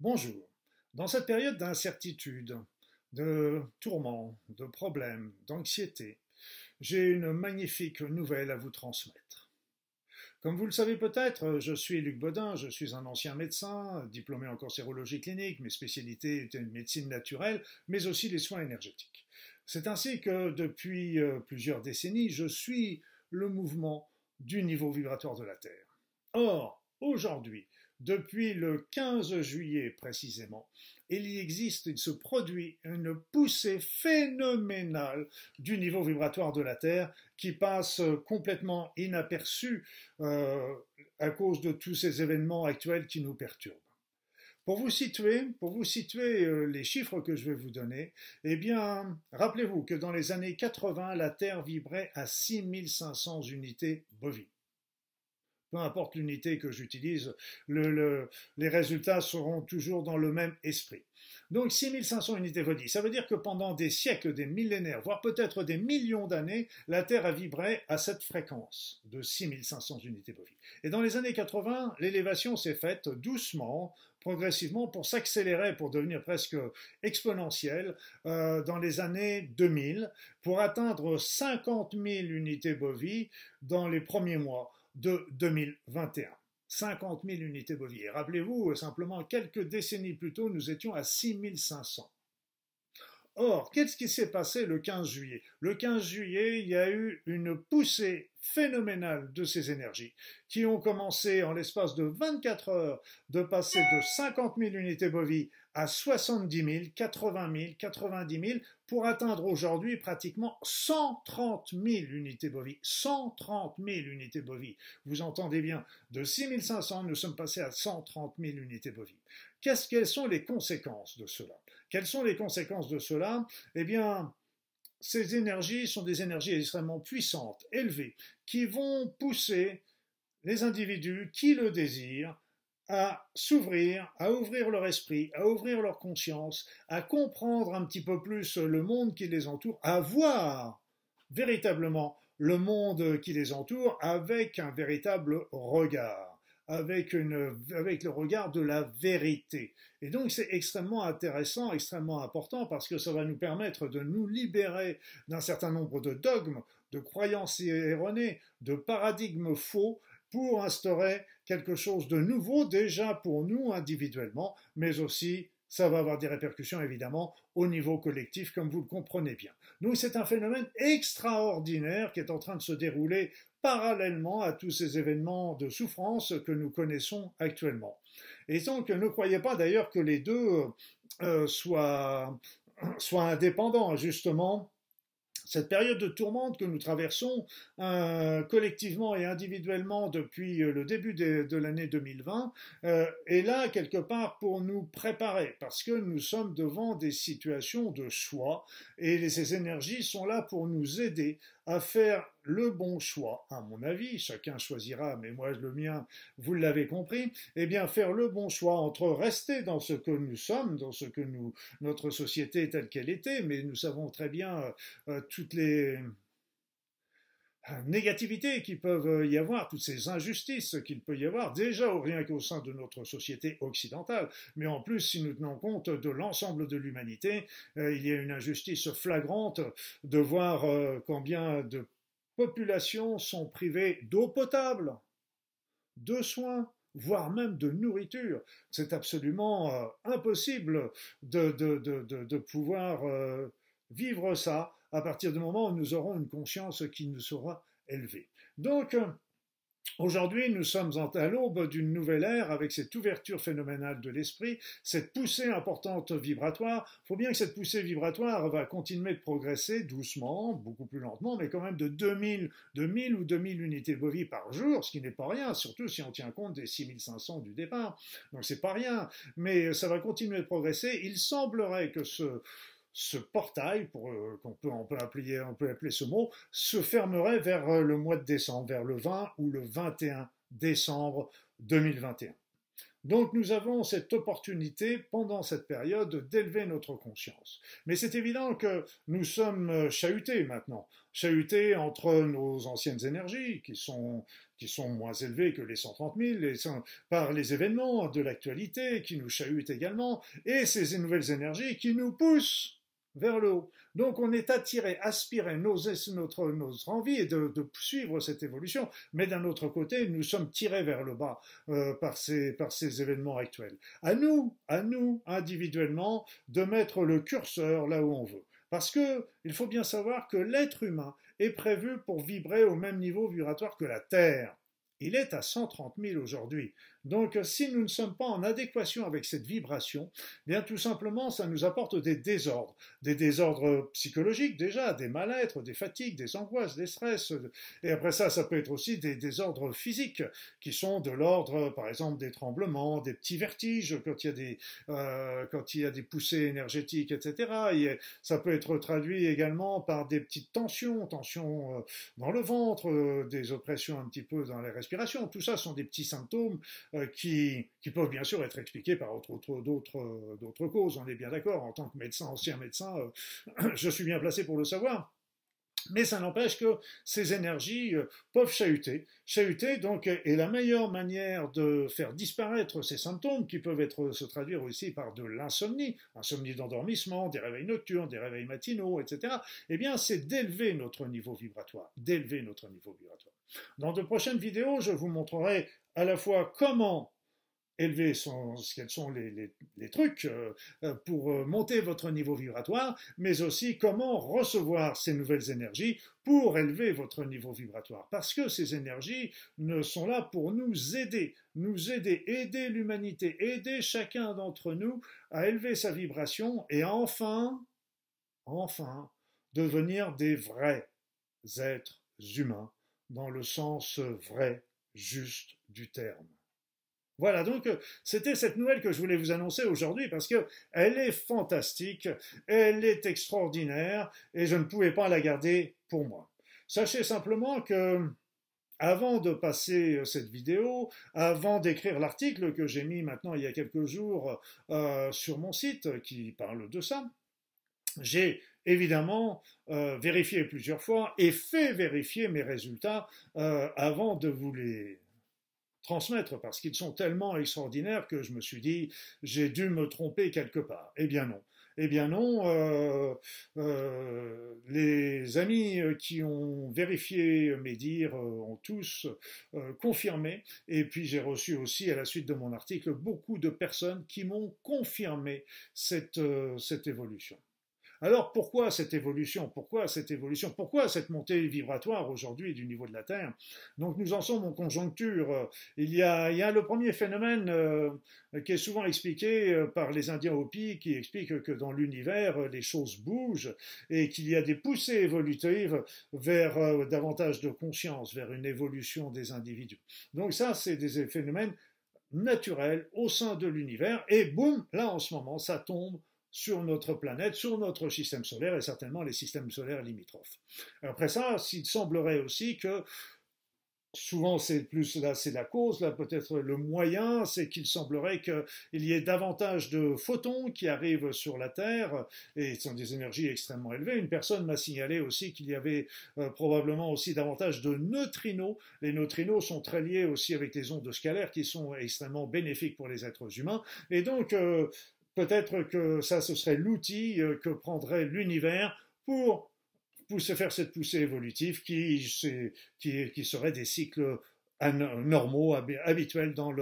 Bonjour. Dans cette période d'incertitude, de tourments, de problèmes, d'anxiété, j'ai une magnifique nouvelle à vous transmettre. Comme vous le savez peut-être, je suis Luc Baudin, je suis un ancien médecin, diplômé en cancérologie clinique, mes spécialités étaient une médecine naturelle, mais aussi les soins énergétiques. C'est ainsi que depuis euh, plusieurs décennies, je suis le mouvement du niveau vibratoire de la Terre. Or, aujourd'hui, depuis le 15 juillet précisément, il y existe, il se produit une poussée phénoménale du niveau vibratoire de la Terre qui passe complètement inaperçue euh, à cause de tous ces événements actuels qui nous perturbent. Pour vous situer, pour euh, les chiffres que je vais vous donner, eh bien, rappelez-vous que dans les années 80, la Terre vibrait à 6500 unités bovines peu importe l'unité que j'utilise, les résultats seront toujours dans le même esprit. Donc 6500 unités bovines, ça veut dire que pendant des siècles, des millénaires, voire peut-être des millions d'années, la Terre a vibré à cette fréquence de 6500 unités bovines. Et dans les années 80, l'élévation s'est faite doucement, progressivement, pour s'accélérer, pour devenir presque exponentielle, euh, dans les années 2000, pour atteindre 50 000 unités bovines dans les premiers mois de 2021. 50 000 unités bovines. Rappelez-vous, simplement quelques décennies plus tôt, nous étions à 6 500. Or, qu'est-ce qui s'est passé le 15 juillet? Le 15 juillet, il y a eu une poussée phénoménale de ces énergies qui ont commencé en l'espace de 24 heures de passer de 50 000 unités bovies à 70 000, 80 000, 90 000 pour atteindre aujourd'hui pratiquement 130 000 unités bovies. 130 000 unités bovies. Vous entendez bien, de 6 500, nous sommes passés à 130 000 unités bovies. Qu'est-ce, quelles sont les conséquences de cela? Quelles sont les conséquences de cela? Eh bien, ces énergies sont des énergies extrêmement puissantes, élevées, qui vont pousser les individus qui le désirent à s'ouvrir, à ouvrir leur esprit, à ouvrir leur conscience, à comprendre un petit peu plus le monde qui les entoure, à voir véritablement le monde qui les entoure avec un véritable regard avec, le regard de la vérité. Et donc c'est extrêmement intéressant, extrêmement important, parce que ça va nous permettre de nous libérer d'un certain nombre de dogmes, de croyances erronées, de paradigmes faux, pour instaurer quelque chose de nouveau déjà pour nous individuellement, mais aussi ça va avoir des répercussions évidemment au niveau collectif, comme vous le comprenez bien. Donc c'est un phénomène extraordinaire qui est en train de se dérouler parallèlement à tous ces événements de souffrance que nous connaissons actuellement. Et donc ne croyez pas d'ailleurs que les deux euh, soient, indépendants, justement cette période de tourmente que nous traversons euh, collectivement et individuellement depuis euh, le début de, l'année 2020 euh, est là quelque part pour nous préparer parce que nous sommes devant des situations de choix et ces énergies sont là pour nous aider à faire le bon choix, à mon avis, chacun choisira, mais moi le mien, vous l'avez compris, eh bien faire le bon choix entre rester dans ce que nous sommes, dans ce que nous, notre société telle qu'elle était, mais nous savons très bien euh, euh, toutes les euh, négativités qui peuvent y avoir, toutes ces injustices qu'il peut y avoir, déjà au rien qu'au sein de notre société occidentale, mais en plus, si nous tenons compte de l'ensemble de l'humanité, il y a une injustice flagrante de voir combien de populations sont privées d'eau potable, de soins, voire même de nourriture. C'est absolument euh, impossible de, de, pouvoir euh, vivre ça à partir du moment où nous aurons une conscience qui nous sera élevée. Donc, Aujourd'hui, nous sommes à l'aube d'une nouvelle ère avec cette ouverture phénoménale de l'esprit, cette poussée importante vibratoire. Il faut bien que cette poussée vibratoire va continuer de progresser doucement, beaucoup plus lentement, mais quand même de 2000, 2000 ou 2000 unités bovies par jour, ce qui n'est pas rien, surtout si on tient compte des 6500 du départ. Donc c'est pas rien, mais ça va continuer de progresser. Il semblerait que ce, ce portail, euh, qu'on peut, appeler, on peut appeler ce mot, se fermerait vers euh, le mois de décembre, vers le 20 ou le 21 décembre 2021. Donc nous avons cette opportunité pendant cette période d'élever notre conscience. Mais c'est évident que nous sommes chahutés maintenant, chahutés entre nos anciennes énergies qui sont, qui sont moins élevées que les 130 000 par les événements de l'actualité qui nous chahutent également et ces nouvelles énergies qui nous poussent vers le haut. Donc on est attiré, aspiré, notre, notre envie est de, suivre cette évolution, mais d'un autre côté, nous sommes tirés vers le bas euh, par, ces, par ces événements actuels. À nous, à nous, individuellement, de mettre le curseur là où on veut. Parce que il faut bien savoir que l'être humain est prévu pour vibrer au même niveau vibratoire que la Terre. Il est à 130 000 aujourd'hui. Donc, si nous ne sommes pas en adéquation avec cette vibration, bien tout simplement, ça nous apporte des désordres, des désordres psychologiques déjà, des mal-être, des fatigues, des angoisses, des stress. Et après ça, ça peut être aussi des désordres physiques qui sont de l'ordre, par exemple, des tremblements, des petits vertiges quand il y a des, euh, quand il y a des poussées énergétiques, etc. Et ça peut être traduit également par des petites tensions, tensions euh, dans le ventre, euh, des oppressions un petit peu dans les respirations. Tout ça sont des petits symptômes euh, qui, peuvent bien sûr être expliqués par d'autres causes. On est bien d'accord, en tant que médecin, ancien médecin, euh, je suis bien placé pour le savoir. Mais ça n'empêche que ces énergies euh, peuvent chahuter. Chahuter, donc, est la meilleure manière de faire disparaître ces symptômes qui peuvent être, se traduire aussi par de l'insomnie, insomnie d'endormissement, des réveils nocturnes, des réveils matinaux, etc. Eh bien, c'est d'élever notre niveau vibratoire, d'élever notre niveau vibratoire. Dans de prochaines vidéos, je vous montrerai à la fois comment élever son, quels sont les, trucs euh, euh, pour euh, monter votre niveau vibratoire, mais aussi comment recevoir ces nouvelles énergies pour élever votre niveau vibratoire. Parce que ces énergies ne sont là pour nous aider, nous aider, aider l'humanité, aider chacun d'entre nous à élever sa vibration et enfin, enfin, devenir des vrais êtres humains dans le sens vrai, juste du terme. Voilà, donc euh, c'était cette nouvelle que je voulais vous annoncer aujourd'hui parce que elle est fantastique, elle est extraordinaire et je ne pouvais pas la garder pour moi. Sachez simplement que avant de passer euh, cette vidéo, avant d'écrire l'article que j'ai mis maintenant il y a quelques jours euh, sur mon site qui parle de ça, j'ai évidemment vérifié plusieurs fois et fait vérifier mes résultats avant de vous les transmettre parce qu'ils sont tellement extraordinaires que je me suis dit j'ai dû me tromper quelque part. Eh bien non. Eh bien non, euh, euh, les amis qui ont vérifié mes dires ont tous euh, confirmé, et puis j'ai reçu aussi à la suite de mon article beaucoup de personnes qui m'ont confirmé cette, cette évolution. Alors pourquoi cette évolution? Pourquoi cette évolution? Pourquoi cette montée vibratoire aujourd'hui du niveau de la Terre? Donc nous en sommes en conjoncture. Il y a, il y a le premier phénomène euh, qui est souvent expliqué euh, par les Indiens Hopi qui explique que dans l'univers les choses bougent et qu'il y a des poussées évolutives vers euh, davantage de conscience, vers une évolution des individus. Donc ça, c'est des phénomènes naturels au sein de l'univers et boum, là en ce moment, ça tombe sur notre planète, sur notre système solaire et certainement les systèmes solaires limitrophes. Après ça, il semblerait aussi que souvent c'est plus là c'est la cause là peut-être le moyen c'est qu'il semblerait qu'il y ait davantage de photons qui arrivent sur la Terre et sont des énergies extrêmement élevées. Une personne m'a signalé aussi qu'il y avait euh, probablement aussi davantage de neutrinos. Les neutrinos sont très liés aussi avec les ondes scalaires qui sont extrêmement bénéfiques pour les êtres humains. Et donc euh, Peut-être que ça, ce serait l'outil euh, que prendrait l'univers pour pousser, faire cette poussée évolutive qui, qui, serait des cycles normaux, habituels dans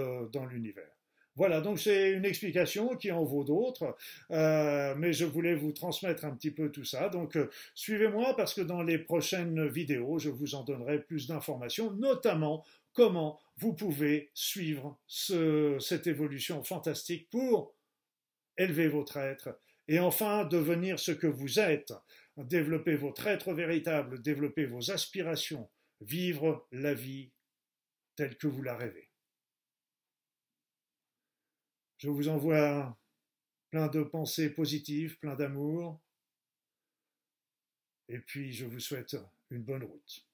l'univers. Voilà, donc c'est une explication qui en vaut d'autres, euh, mais je voulais vous transmettre un petit peu tout ça. Donc euh, suivez-moi parce que dans les prochaines vidéos, je vous en donnerai plus d'informations, notamment comment vous pouvez suivre ce, cette évolution fantastique pour élever votre être, et enfin devenir ce que vous êtes, développer votre être véritable, développer vos aspirations, vivre la vie telle que vous la rêvez. Je vous envoie plein de pensées positives, plein d'amour, et puis je vous souhaite une bonne route.